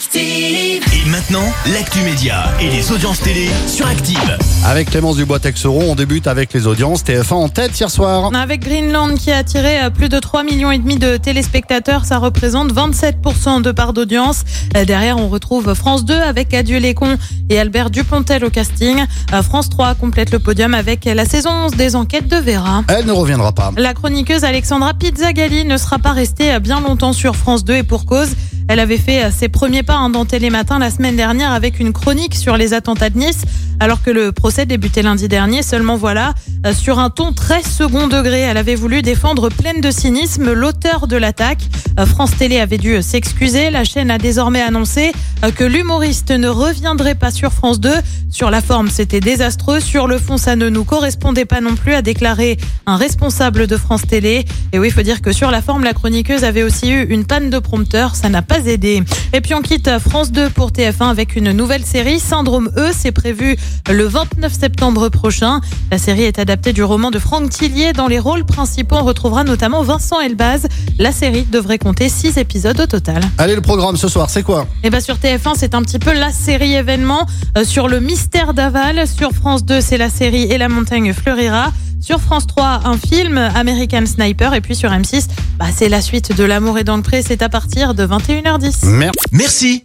Active. Et maintenant, l'actu média et les audiences télé sur Active. Avec Clémence Dubois-Texeron, on débute avec les audiences TF1 en tête hier soir. Avec Greenland qui a attiré euh, plus de 3 millions et demi de téléspectateurs, ça représente 27% de part d'audience. Euh, Derrière, on retrouve France 2 avec Adieu les cons et Albert Dupontel au casting. Euh, France 3 complète le podium avec la saison 11 des enquêtes de Vera. Elle ne reviendra pas. La chroniqueuse Alexandra Pizzagalli ne sera pas restée bien longtemps sur France 2 et pour cause. Elle avait fait ses premiers pas hein, dans Télématin la semaine dernière avec une chronique sur les attentats de Nice, alors que le procès débutait lundi dernier. Seulement voilà, euh, sur un ton très second degré, elle avait voulu défendre pleine de cynisme l'auteur de l'attaque. Euh, France Télé avait dû s'excuser. La chaîne a désormais annoncé euh, que l'humoriste ne reviendrait pas sur France 2. Sur la forme, c'était désastreux. Sur le fond, ça ne nous correspondait pas non plus, a déclaré un responsable de France Télé. Et oui, il faut dire que sur la forme, la chroniqueuse avait aussi eu une panne de prompteur. Ça n'a pas aidé. Et puis on quitte France 2 pour TF1 avec une nouvelle série, Syndrome E. C'est prévu le 29 septembre prochain. La série est adaptée du roman de Franck Tillier. Dans les rôles principaux, on retrouvera notamment Vincent Elbaz. La série devrait compter 6 épisodes au total. Allez, le programme ce soir, c'est quoi? Et bien sur TF1, c'est un petit peu la série événement euh, sur le mystère d'Aval. Sur France 2, c'est la série Et la montagne fleurira. Sur France 3, un film, American Sniper. Et puis sur M6, bah, c'est la suite de L'amour est dans le pré. C'est à partir de 21h10. Merci. Merci,